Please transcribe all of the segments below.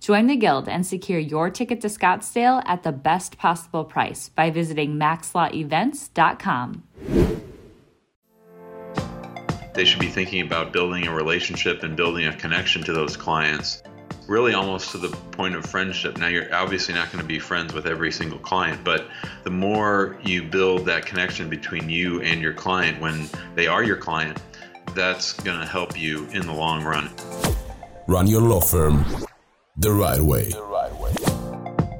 Join the Guild and secure your ticket to Scottsdale at the best possible price by visiting maxlawevents.com they should be thinking about building a relationship and building a connection to those clients really almost to the point of friendship. Now, you're obviously not going to be friends with every single client, but the more you build that connection between you and your client when they are your client, that's going to help you in the long run. Run your law firm the right way. The right way.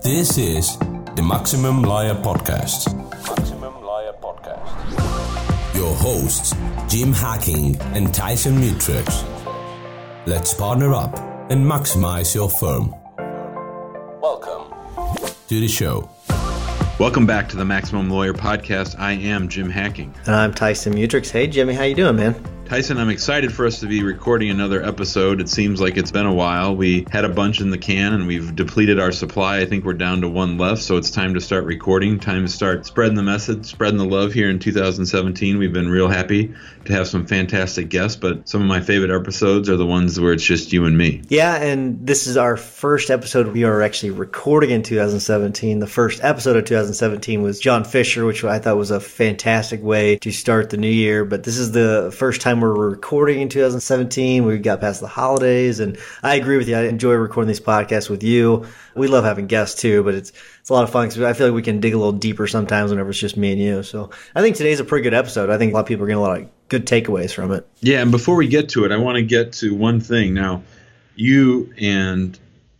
This is the Maximum Lawyer Podcast. Maximum Lawyer Podcast. Your hosts Jim Hacking, and Tyson Mutrux. Let's partner up and maximize your firm. Welcome to the show. Welcome back to the Maximum Lawyer Podcast. I am Jim Hacking. And I'm Tyson Mutrux. Hey, Jimmy, how you doing, man? Tyson, I'm excited for us to be recording another episode. It seems like it's been a while. We had a bunch in the can and we've depleted our supply. I think we're down to one left, so it's time to start recording. Time to start spreading the message, spreading the love here in 2017. We've been real happy to have some fantastic guests, but some of my favorite episodes are the ones where it's just you and me. Yeah, and this is our first episode we are actually recording in 2017. The first episode of 2017 was John Fisher, which I thought was a fantastic way to start the new year, but this is the first time time we're recording in 2017. We got past the holidays, and I agree with you. I enjoy recording these podcasts with you. We love having guests too, but it's it's a lot of fun because I feel like we can dig a little deeper sometimes whenever it's just me and you. So I think today's a pretty good episode. I think a lot of people are getting a lot of good takeaways from it. Yeah, and before we get to it, I want to get to one thing now. You and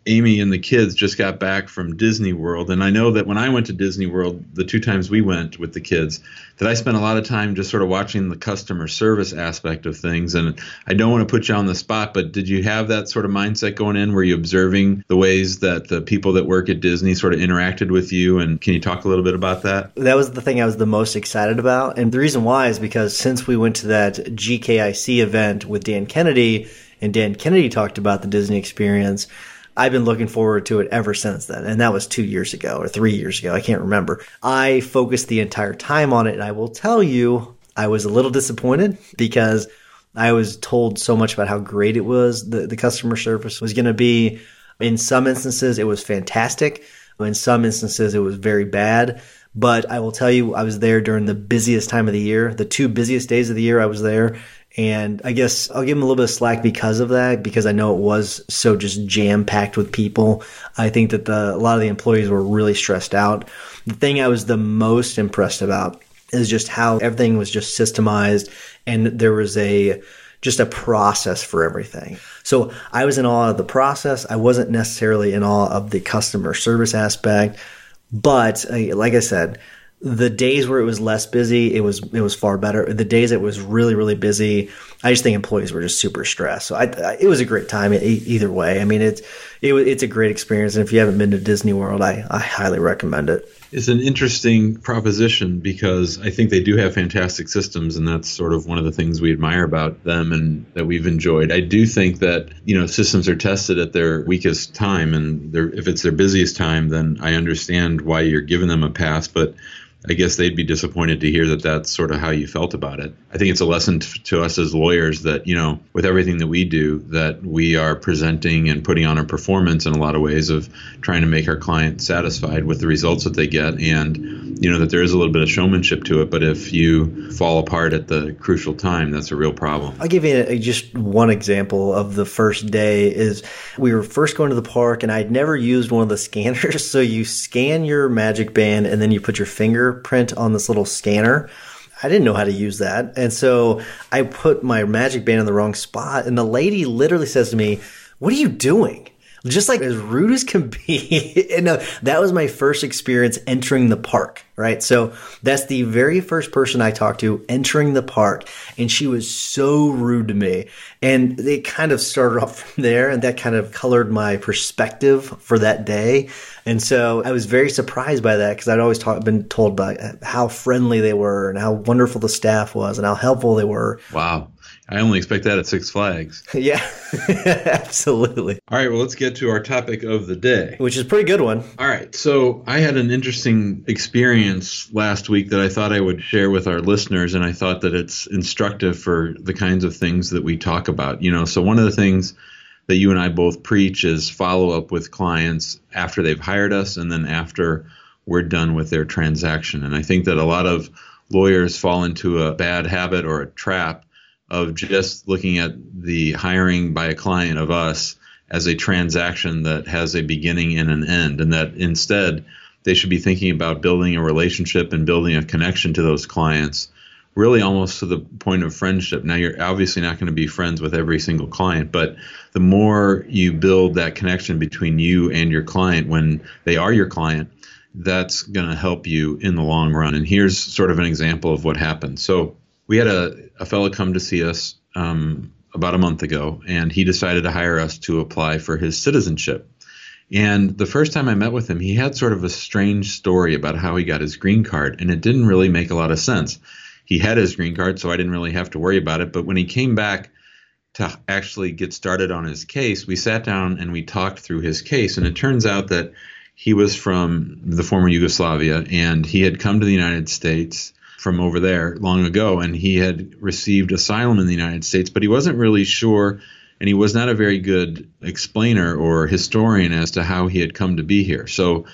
Amy and the kids just got back from Disney World, and I know that when I went to Disney World, the two times we went with the kids, that I spent a lot of time just sort of watching the customer service aspect of things. And I don't want to put you on the spot, but did you have that sort of mindset going in? Were you observing the ways that the people that work at Disney sort of interacted with you? And can you talk a little bit about that? That was the thing I was the most excited about, and the reason why is because since we went to that GKIC event with Dan Kennedy, and Dan Kennedy talked about the Disney experience I've been looking forward to it ever since then. And that was two years ago or three years ago. I can't remember. I focused the entire time on it. And I will tell you, I was a little disappointed because I was told so much about how great it was. The, the customer service was going to be, in some instances, it was fantastic. In some instances, it was very bad. But I will tell you, I was there during the busiest time of the year. The two busiest days of the year I was there. And I guess I'll give him a little bit of slack because of that, because I know it was so just jam packed with people. I think that the, a lot of the employees were really stressed out. The thing I was the most impressed about is just how everything was just systemized and there was a, just a process for everything. So I was in awe of the process. I wasn't necessarily in awe of the customer service aspect, but uh, like I said, the days where it was less busy, it was it was far better. The days it was really really busy, I just think employees were just super stressed. So I, I it was a great time either way. I mean it's it, it's a great experience, and if you haven't been to Disney World, I I highly recommend it. It's an interesting proposition because I think they do have fantastic systems, and that's sort of one of the things we admire about them and that we've enjoyed. I do think that you know systems are tested at their weakest time, and if it's their busiest time, then I understand why you're giving them a pass, but I guess they'd be disappointed to hear that that's sort of how you felt about it. I think it's a lesson t- to us as lawyers that, you know, with everything that we do, that we are presenting and putting on a performance in a lot of ways of trying to make our client satisfied with the results that they get. And, you know, that there is a little bit of showmanship to it. But if you fall apart at the crucial time, that's a real problem. I'll give you a, just one example of the first day is we were first going to the park and I'd never used one of the scanners. So you scan your magic band and then you put your fingerprint on this little scanner. I didn't know how to use that. And so I put my magic band in the wrong spot. And the lady literally says to me, What are you doing? Just like as rude as can be. and uh, that was my first experience entering the park, right? So that's the very first person I talked to entering the park. And she was so rude to me. And it kind of started off from there. And that kind of colored my perspective for that day. And so I was very surprised by that because I'd always talk, been told by how friendly they were and how wonderful the staff was and how helpful they were. Wow. I only expect that at Six Flags. yeah, absolutely. All right, well, let's get to our topic of the day, which is a pretty good one. All right, so I had an interesting experience last week that I thought I would share with our listeners, and I thought that it's instructive for the kinds of things that we talk about. You know, so one of the things that you and I both preach is follow up with clients after they've hired us and then after we're done with their transaction. And I think that a lot of lawyers fall into a bad habit or a trap of just looking at the hiring by a client of us as a transaction that has a beginning and an end, and that instead they should be thinking about building a relationship and building a connection to those clients, really almost to the point of friendship. Now, you're obviously not going to be friends with every single client, but the more you build that connection between you and your client when they are your client, that's going to help you in the long run. And here's sort of an example of what happened. So, we had a, a fellow come to see us um, about a month ago, and he decided to hire us to apply for his citizenship. And the first time I met with him, he had sort of a strange story about how he got his green card, and it didn't really make a lot of sense. He had his green card, so I didn't really have to worry about it. But when he came back to actually get started on his case, we sat down and we talked through his case. And it turns out that he was from the former Yugoslavia and he had come to the United States from over there long ago, and he had received asylum in the United States, but he wasn't really sure, and he was not a very good explainer or historian as to how he had come to be here. So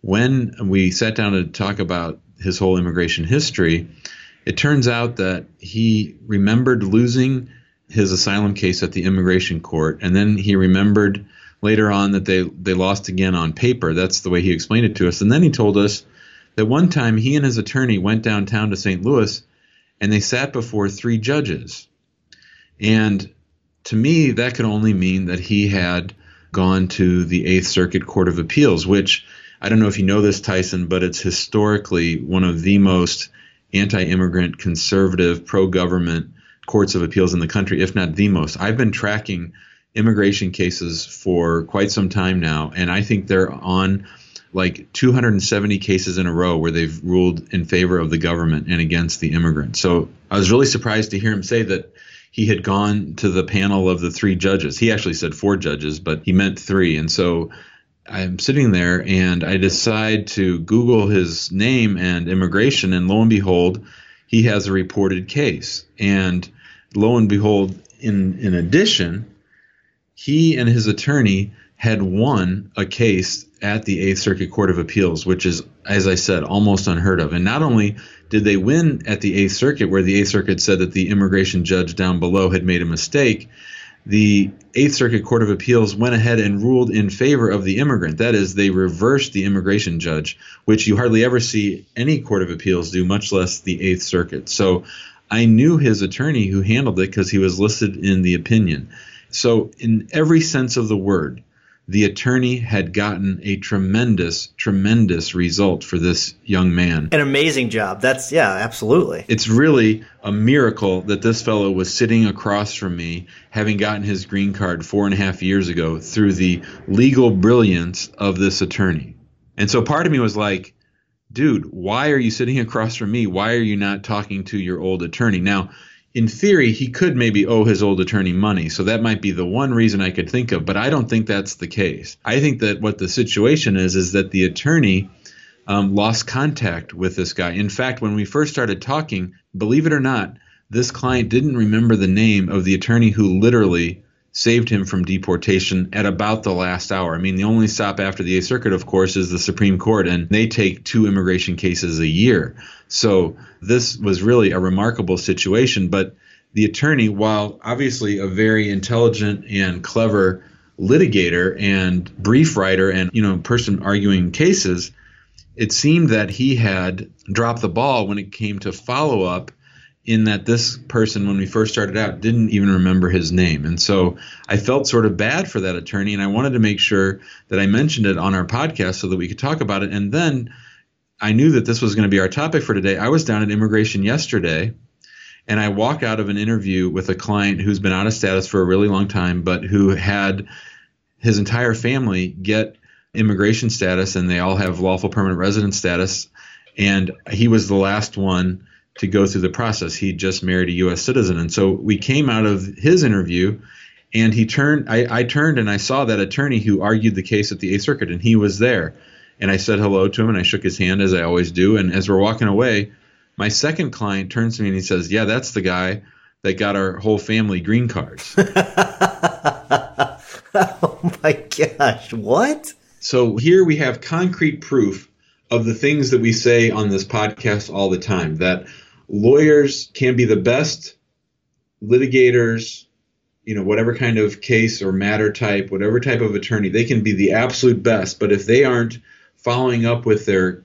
when we sat down to talk about his whole immigration history, it turns out that he remembered losing his asylum case at the immigration court, and then he remembered later on that they they lost again on paper. That's the way he explained it to us, and then he told us that one time he and his attorney went downtown to St. Louis and they sat before three judges. And to me, that could only mean that he had gone to the Eighth Circuit Court of Appeals, which I don't know if you know this, Tyson, but it's historically one of the most anti immigrant, conservative, pro government courts of appeals in the country, if not the most. I've been tracking immigration cases for quite some time now, and I think they're on like 270 cases in a row where they've ruled in favor of the government and against the immigrant. So I was really surprised to hear him say that he had gone to the panel of the three judges. He actually said four judges, but he meant three. And so I'm sitting there and I decide to Google his name and immigration, and lo and behold, he has a reported case. And lo and behold, in in addition, he and his attorney had won a case at the Eighth Circuit Court of Appeals, which is, as I said, almost unheard of. And not only did they win at the Eighth Circuit, where the Eighth Circuit said that the immigration judge down below had made a mistake, the Eighth Circuit Court of Appeals went ahead and ruled in favor of the immigrant. That is, they reversed the immigration judge, which you hardly ever see any Court of Appeals do, much less the Eighth Circuit. So I knew his attorney who handled it because he was listed in the opinion. So, in every sense of the word, the attorney had gotten a tremendous, tremendous result for this young man. An amazing job. That's, yeah, absolutely. It's really a miracle that this fellow was sitting across from me, having gotten his green card four and a half years ago through the legal brilliance of this attorney. And so part of me was like, dude, why are you sitting across from me? Why are you not talking to your old attorney? Now, in theory, he could maybe owe his old attorney money. So that might be the one reason I could think of, but I don't think that's the case. I think that what the situation is is that the attorney um, lost contact with this guy. In fact, when we first started talking, believe it or not, this client didn't remember the name of the attorney who literally saved him from deportation at about the last hour. I mean, the only stop after the Eighth Circuit, of course, is the Supreme Court, and they take two immigration cases a year. So this was really a remarkable situation. But the attorney, while obviously a very intelligent and clever litigator and brief writer and you know person arguing cases it seemed that he had dropped the ball when it came to follow up in that this person when we first started out didn't even remember his name. And so i felt sort of bad for that attorney and i wanted to make sure that i mentioned it on our podcast so that we could talk about it. And then i knew that this was going to be our topic for today. I was down at immigration yesterday and i walk out of an interview with a client who's been out of status for a really long time but who had his entire family get immigration status and they all have lawful permanent resident status. And he was the last one to go through the process. He just married a U.S. citizen, and so we came out of his interview, and he turned. I, I turned and I saw that attorney who argued the case at the Eighth Circuit, and he was there. And I said hello to him, and I shook his hand as I always do. And as we're walking away, my second client turns to me and he says, "Yeah, that's the guy that got our whole family green cards." oh my gosh! What? So here we have concrete proof of the things that we say on this podcast all the time that lawyers can be the best litigators, you know, whatever kind of case or matter type, whatever type of attorney, they can be the absolute best. But if they aren't following up with their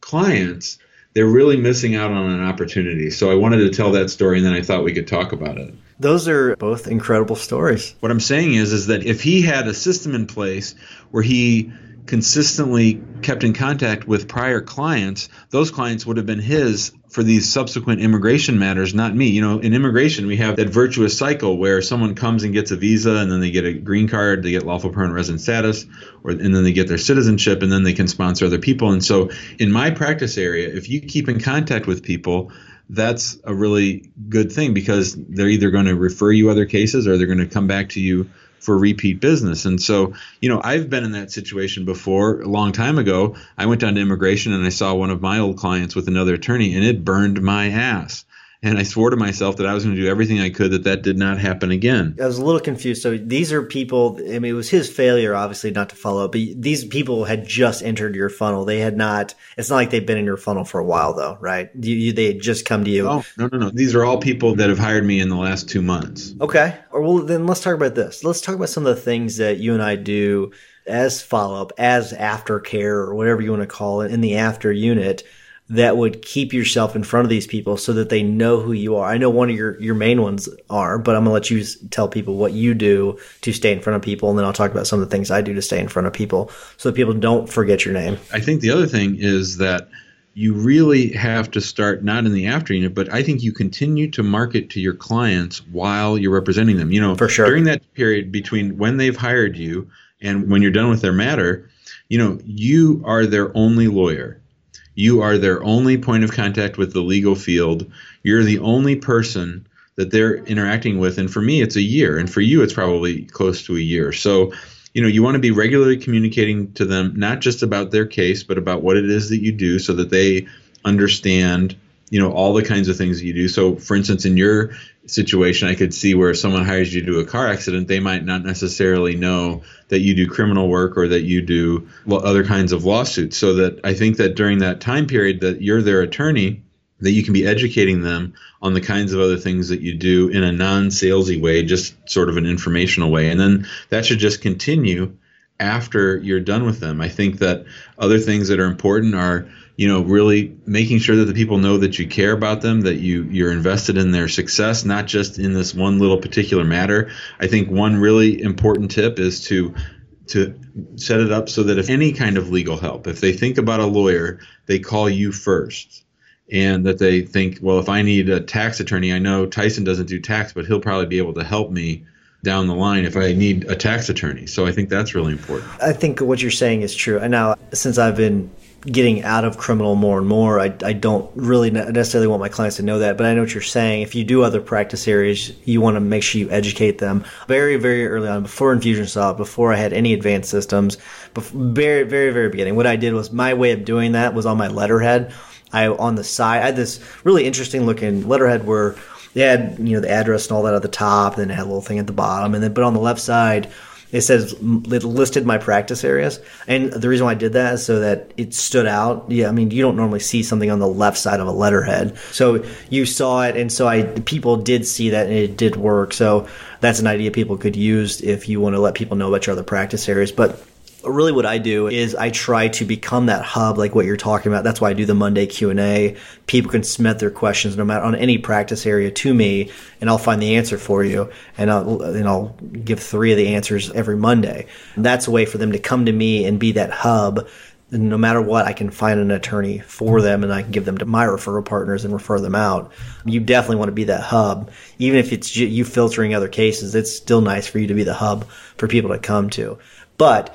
clients, they're really missing out on an opportunity. So I wanted to tell that story and then I thought we could talk about it. Those are both incredible stories. What I'm saying is is that if he had a system in place where he consistently kept in contact with prior clients, those clients would have been his for these subsequent immigration matters, not me. You know, in immigration, we have that virtuous cycle where someone comes and gets a visa and then they get a green card, they get lawful permanent resident status, or and then they get their citizenship and then they can sponsor other people. And so in my practice area, if you keep in contact with people, that's a really good thing because they're either going to refer you other cases or they're going to come back to you for repeat business. And so, you know, I've been in that situation before a long time ago. I went down to immigration and I saw one of my old clients with another attorney and it burned my ass and I swore to myself that I was going to do everything I could that that did not happen again. I was a little confused. So these are people. I mean, it was his failure, obviously, not to follow up. But these people had just entered your funnel. They had not. It's not like they've been in your funnel for a while, though, right? You, you, they had just come to you. Oh no, no, no. These are all people that have hired me in the last two months. Okay. Or well, then let's talk about this. Let's talk about some of the things that you and I do as follow up, as aftercare, or whatever you want to call it, in the after unit that would keep yourself in front of these people so that they know who you are. I know one of your, your main ones are, but I'm going to let you tell people what you do to stay in front of people. And then I'll talk about some of the things I do to stay in front of people so that people don't forget your name. I think the other thing is that you really have to start not in the after unit, but I think you continue to market to your clients while you're representing them. You know, for sure. During that period between when they've hired you and when you're done with their matter, you know, you are their only lawyer you are their only point of contact with the legal field. You're the only person that they're interacting with. And for me, it's a year. And for you, it's probably close to a year. So, you know, you want to be regularly communicating to them, not just about their case, but about what it is that you do so that they understand you know all the kinds of things that you do. So for instance in your situation i could see where if someone hires you to do a car accident they might not necessarily know that you do criminal work or that you do other kinds of lawsuits. So that i think that during that time period that you're their attorney that you can be educating them on the kinds of other things that you do in a non-salesy way just sort of an informational way. And then that should just continue after you're done with them. I think that other things that are important are you know really making sure that the people know that you care about them that you you're invested in their success not just in this one little particular matter i think one really important tip is to to set it up so that if any kind of legal help if they think about a lawyer they call you first and that they think well if i need a tax attorney i know tyson doesn't do tax but he'll probably be able to help me down the line if I need a tax attorney. So I think that's really important. I think what you're saying is true. And now, since I've been getting out of criminal more and more. I, I don't really necessarily want my clients to know that, but I know what you're saying. If you do other practice areas, you want to make sure you educate them very, very early on, before Infusionsoft, before I had any advanced systems, before, very, very, very beginning. What I did was my way of doing that was on my letterhead. I on the side, I had this really interesting looking letterhead where they had you know the address and all that at the top, and then it had a little thing at the bottom, and then but on the left side it says it listed my practice areas, and the reason why I did that is so that it stood out. Yeah, I mean you don't normally see something on the left side of a letterhead, so you saw it, and so I people did see that, and it did work. So that's an idea people could use if you want to let people know about your other practice areas. But really what I do is I try to become that hub like what you're talking about. That's why I do the Monday Q&A. People can submit their questions no matter on any practice area to me and I'll find the answer for you and I'll and I'll give 3 of the answers every Monday. And that's a way for them to come to me and be that hub and no matter what, I can find an attorney for them and I can give them to my referral partners and refer them out. You definitely want to be that hub. Even if it's you filtering other cases, it's still nice for you to be the hub for people to come to. But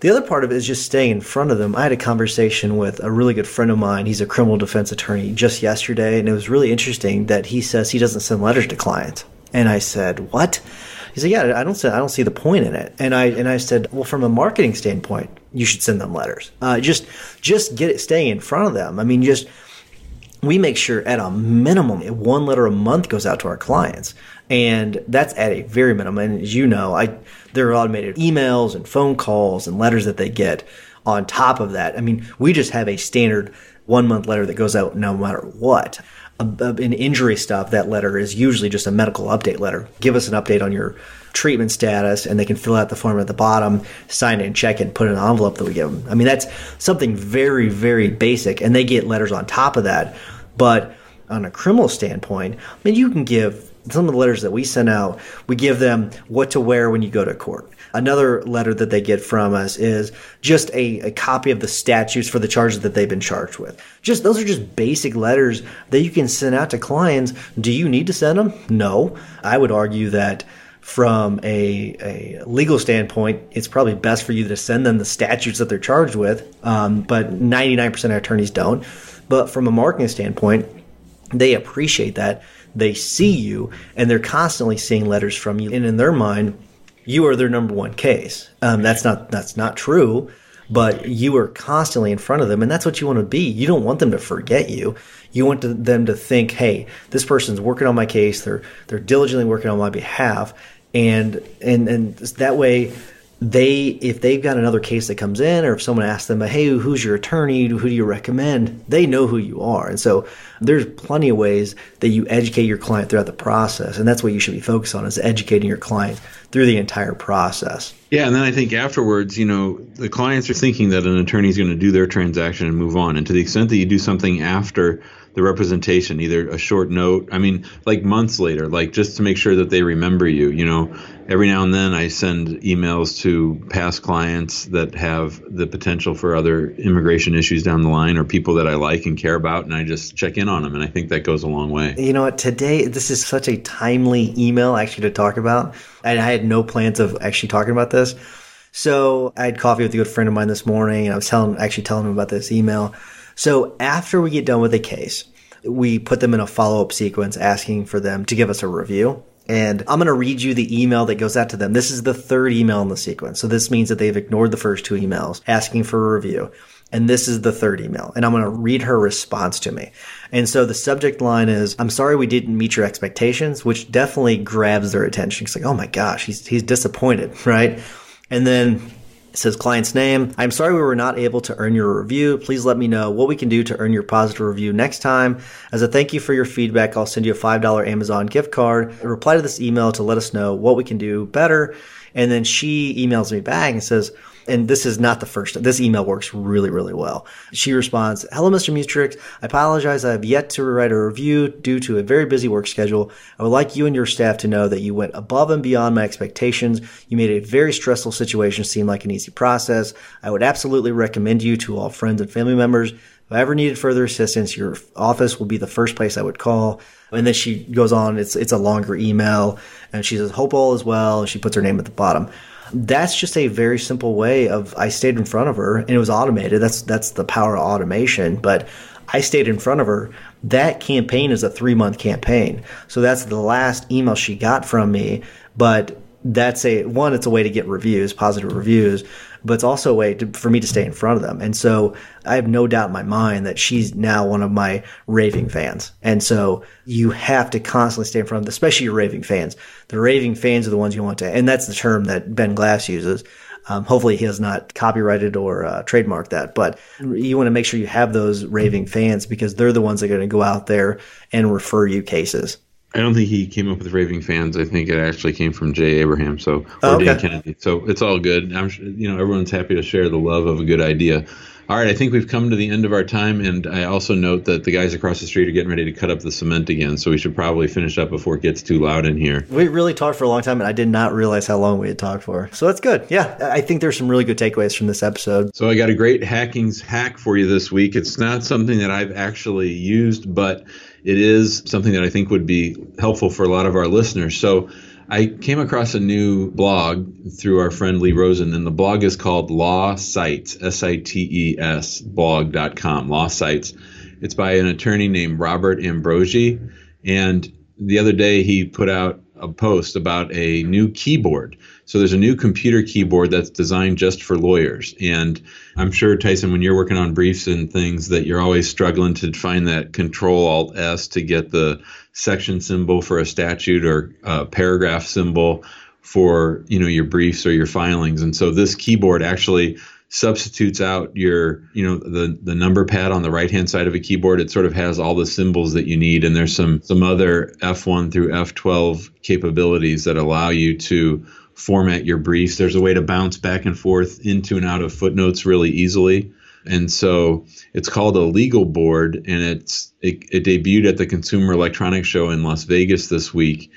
the other part of it is just staying in front of them. I had a conversation with a really good friend of mine. He's a criminal defense attorney just yesterday, and it was really interesting that he says he doesn't send letters to clients. And I said, "What?" He said, "Yeah, I don't see, I don't see the point in it." And I and I said, "Well, from a marketing standpoint, you should send them letters. Uh, just just get it staying in front of them. I mean, just." We make sure at a minimum one letter a month goes out to our clients and that's at a very minimum. And as you know, I there are automated emails and phone calls and letters that they get on top of that. I mean, we just have a standard one month letter that goes out no matter what. In injury stuff, that letter is usually just a medical update letter. Give us an update on your treatment status, and they can fill out the form at the bottom, sign it and check it, and put it in an envelope that we give them. I mean, that's something very, very basic, and they get letters on top of that. But on a criminal standpoint, I mean, you can give some of the letters that we send out, we give them what to wear when you go to court. Another letter that they get from us is just a, a, copy of the statutes for the charges that they've been charged with. Just those are just basic letters that you can send out to clients. Do you need to send them? No. I would argue that from a, a legal standpoint, it's probably best for you to send them the statutes that they're charged with. Um, but 99% of attorneys don't. But from a marketing standpoint, they appreciate that they see you and they're constantly seeing letters from you. And in their mind, you are their number one case. Um, that's not that's not true, but you are constantly in front of them, and that's what you want to be. You don't want them to forget you. You want to, them to think, "Hey, this person's working on my case. They're they're diligently working on my behalf," and and and that way they if they've got another case that comes in or if someone asks them hey who's your attorney? Who do you recommend? they know who you are. And so there's plenty of ways that you educate your client throughout the process. And that's what you should be focused on is educating your client through the entire process. Yeah and then i think afterwards you know the clients are thinking that an attorney is going to do their transaction and move on. And to the extent that you do something after the representation, either a short note, I mean, like months later, like just to make sure that they remember you. You know, every now and then I send emails to past clients that have the potential for other immigration issues down the line or people that I like and care about, and I just check in on them. And I think that goes a long way. You know what? Today, this is such a timely email actually to talk about. And I had no plans of actually talking about this. So I had coffee with a good friend of mine this morning, and I was telling, actually telling him about this email. So after we get done with the case, we put them in a follow up sequence asking for them to give us a review. And I'm going to read you the email that goes out to them. This is the third email in the sequence. So this means that they've ignored the first two emails asking for a review. And this is the third email. And I'm going to read her response to me. And so the subject line is, I'm sorry we didn't meet your expectations, which definitely grabs their attention. It's like, oh my gosh, he's, he's disappointed, right? And then says client's name. I'm sorry we were not able to earn your review. Please let me know what we can do to earn your positive review next time. As a thank you for your feedback, I'll send you a $5 Amazon gift card. Reply to this email to let us know what we can do better. And then she emails me back and says, and this is not the first. This email works really, really well. She responds, Hello, Mr. Mutrux. I apologize. I have yet to write a review due to a very busy work schedule. I would like you and your staff to know that you went above and beyond my expectations. You made a very stressful situation seem like an easy process. I would absolutely recommend you to all friends and family members. If I ever needed further assistance, your office will be the first place I would call. And then she goes on, it's, it's a longer email and she says, hope all is well. She puts her name at the bottom that's just a very simple way of I stayed in front of her and it was automated. That's that's the power of automation. But I stayed in front of her. That campaign is a three month campaign. So that's the last email she got from me. But that's a one, it's a way to get reviews, positive reviews but it's also a way to, for me to stay in front of them. And so I have no doubt in my mind that she's now one of my raving fans. And so you have to constantly stay in front of them, especially your raving fans. The raving fans are the ones you want to, and that's the term that Ben Glass uses. Um, hopefully he has not copyrighted or uh, trademarked that, but you want to make sure you have those raving fans because they're the ones that are going to go out there and refer you cases. I don't think he came up with raving fans. I think it actually came from Jay Abraham, so or Oh, okay. Dan Kennedy. So it's all good. I'm you know everyone's happy to share the love of a good idea. All right, I think we've come to the end of our time, and I also note that the guys across the street are getting ready to cut up the cement again. So we should probably finish up before it gets too loud in here. We really talked for a long time, and I did not realize how long we had talked for. So that's good. Yeah, I think there's some really good takeaways from this episode. So I got a great hackings hack for you this week. It's not something that I've actually used, but it is something that I think would be helpful for a lot of our listeners. So I came across a new blog through our friend Lee Rosen, and the blog is called Law Sites, S I T E S blog.com, Law Sites. It's by an attorney named Robert Ambrogi. And the other day he put out a post about a new keyboard. So there's a new computer keyboard that's designed just for lawyers. And I'm sure, Tyson, when you're working on briefs and things, that you're always struggling to find that Control Alt S to get the section symbol for a statute or a paragraph symbol for you know your briefs or your filings. And so this keyboard actually substitutes out your you know the the number pad on the right hand side of a keyboard. It sort of has all the symbols that you need and there's some some other F1 through F12 capabilities that allow you to format your briefs. There's a way to bounce back and forth into and out of footnotes really easily. And so it's called a legal board and it's it, it debuted at the consumer electronics show in las vegas this week.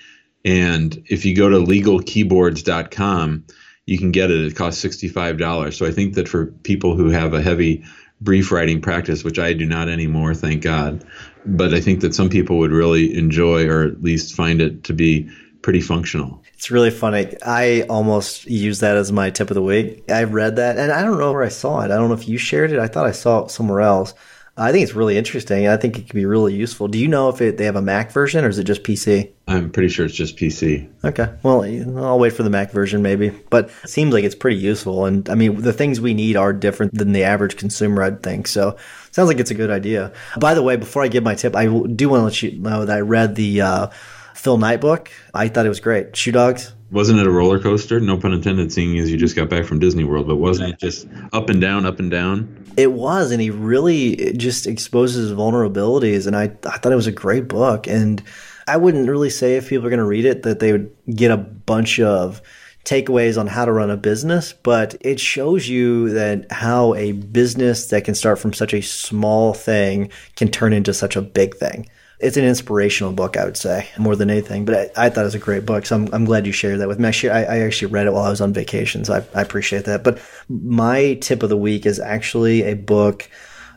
And if you go to legalkeyboards.com you can get it. It costs $65. So I think that for people who have a heavy brief writing practice, which I do not anymore, thank God, but I think that some people would really enjoy or at least find it to be pretty functional. It's really funny. I almost use that as my tip of the week. I read that, and I don't know where I saw it. I don't know if you shared it. I thought I saw it somewhere else. I think it's really interesting. I think it could be really useful. Do you know if it, they have a Mac version or is it just PC? I'm pretty sure it's just PC. Okay. Well, I'll wait for the Mac version maybe. But it seems like it's pretty useful. And I mean, the things we need are different than the average consumer, I'd think. So sounds like it's a good idea. By the way, before I give my tip, I do want to let you know that I read the uh, Phil Knight book. I thought it was great. Shoe Dogs. Wasn't it a roller coaster? No pun intended, seeing as you just got back from Disney World, but wasn't it just up and down, up and down? It was, and he really just exposes vulnerabilities, and I, I thought it was a great book. And I wouldn't really say if people are going to read it that they would get a bunch of takeaways on how to run a business, but it shows you that how a business that can start from such a small thing can turn into such a big thing. It's an inspirational book, I would say, more than anything. But I, I thought it was a great book, so I'm, I'm glad you shared that with me. I, I actually read it while I was on vacation, so I, I appreciate that. But my tip of the week is actually a book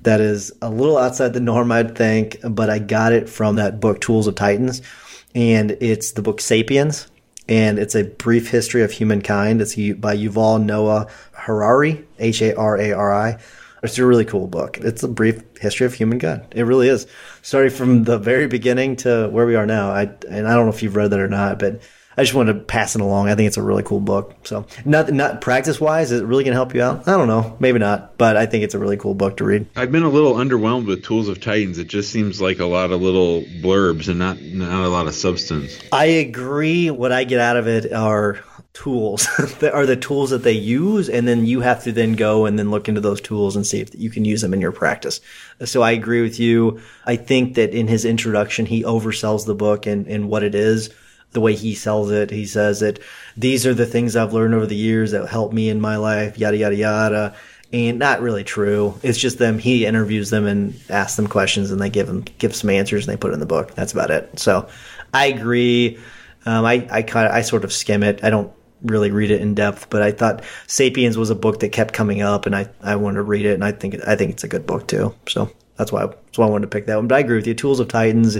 that is a little outside the norm, I'd think, but I got it from that book, Tools of Titans. And it's the book Sapiens, and it's a brief history of humankind. It's by Yuval Noah Harari, H A R A R I. It's a really cool book. It's a brief history of humankind. It really is, starting from the very beginning to where we are now. I and I don't know if you've read that or not, but I just wanted to pass it along. I think it's a really cool book. So, not not practice wise, is it really going to help you out? I don't know, maybe not, but I think it's a really cool book to read. I've been a little underwhelmed with Tools of Titans. It just seems like a lot of little blurbs and not not a lot of substance. I agree. What I get out of it are tools that are the tools that they use and then you have to then go and then look into those tools and see if you can use them in your practice. So i agree with you. I think that in his introduction he oversells the book and, and what it is the way he sells it. He says that these are the things i've learned over the years that help me in my life yada yada yada. And not really true. It's just them. He interviews them and asks them questions and they give them give some answers and they put it in the book. That's about it. So i agree. Um, I, I kind of, I sort of skim it. I don't really read it in depth, but I thought Sapiens was a book that kept coming up, and I, I wanted to read it, and I think I think it's a good book too. So that's why that's why I wanted to pick that one. But I agree with you. Tools of Titans.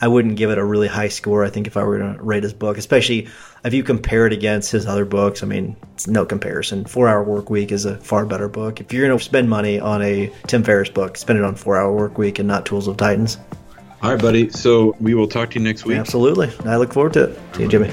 I wouldn't give it a really high score. I think if I were to rate his book, especially if you compare it against his other books, I mean, it's no comparison. Four Hour Work Week is a far better book. If you're going to spend money on a Tim Ferriss book, spend it on Four Hour Work Week and not Tools of Titans. All right, buddy. So we will talk to you next week. Absolutely. I look forward to it. See you, Jimmy.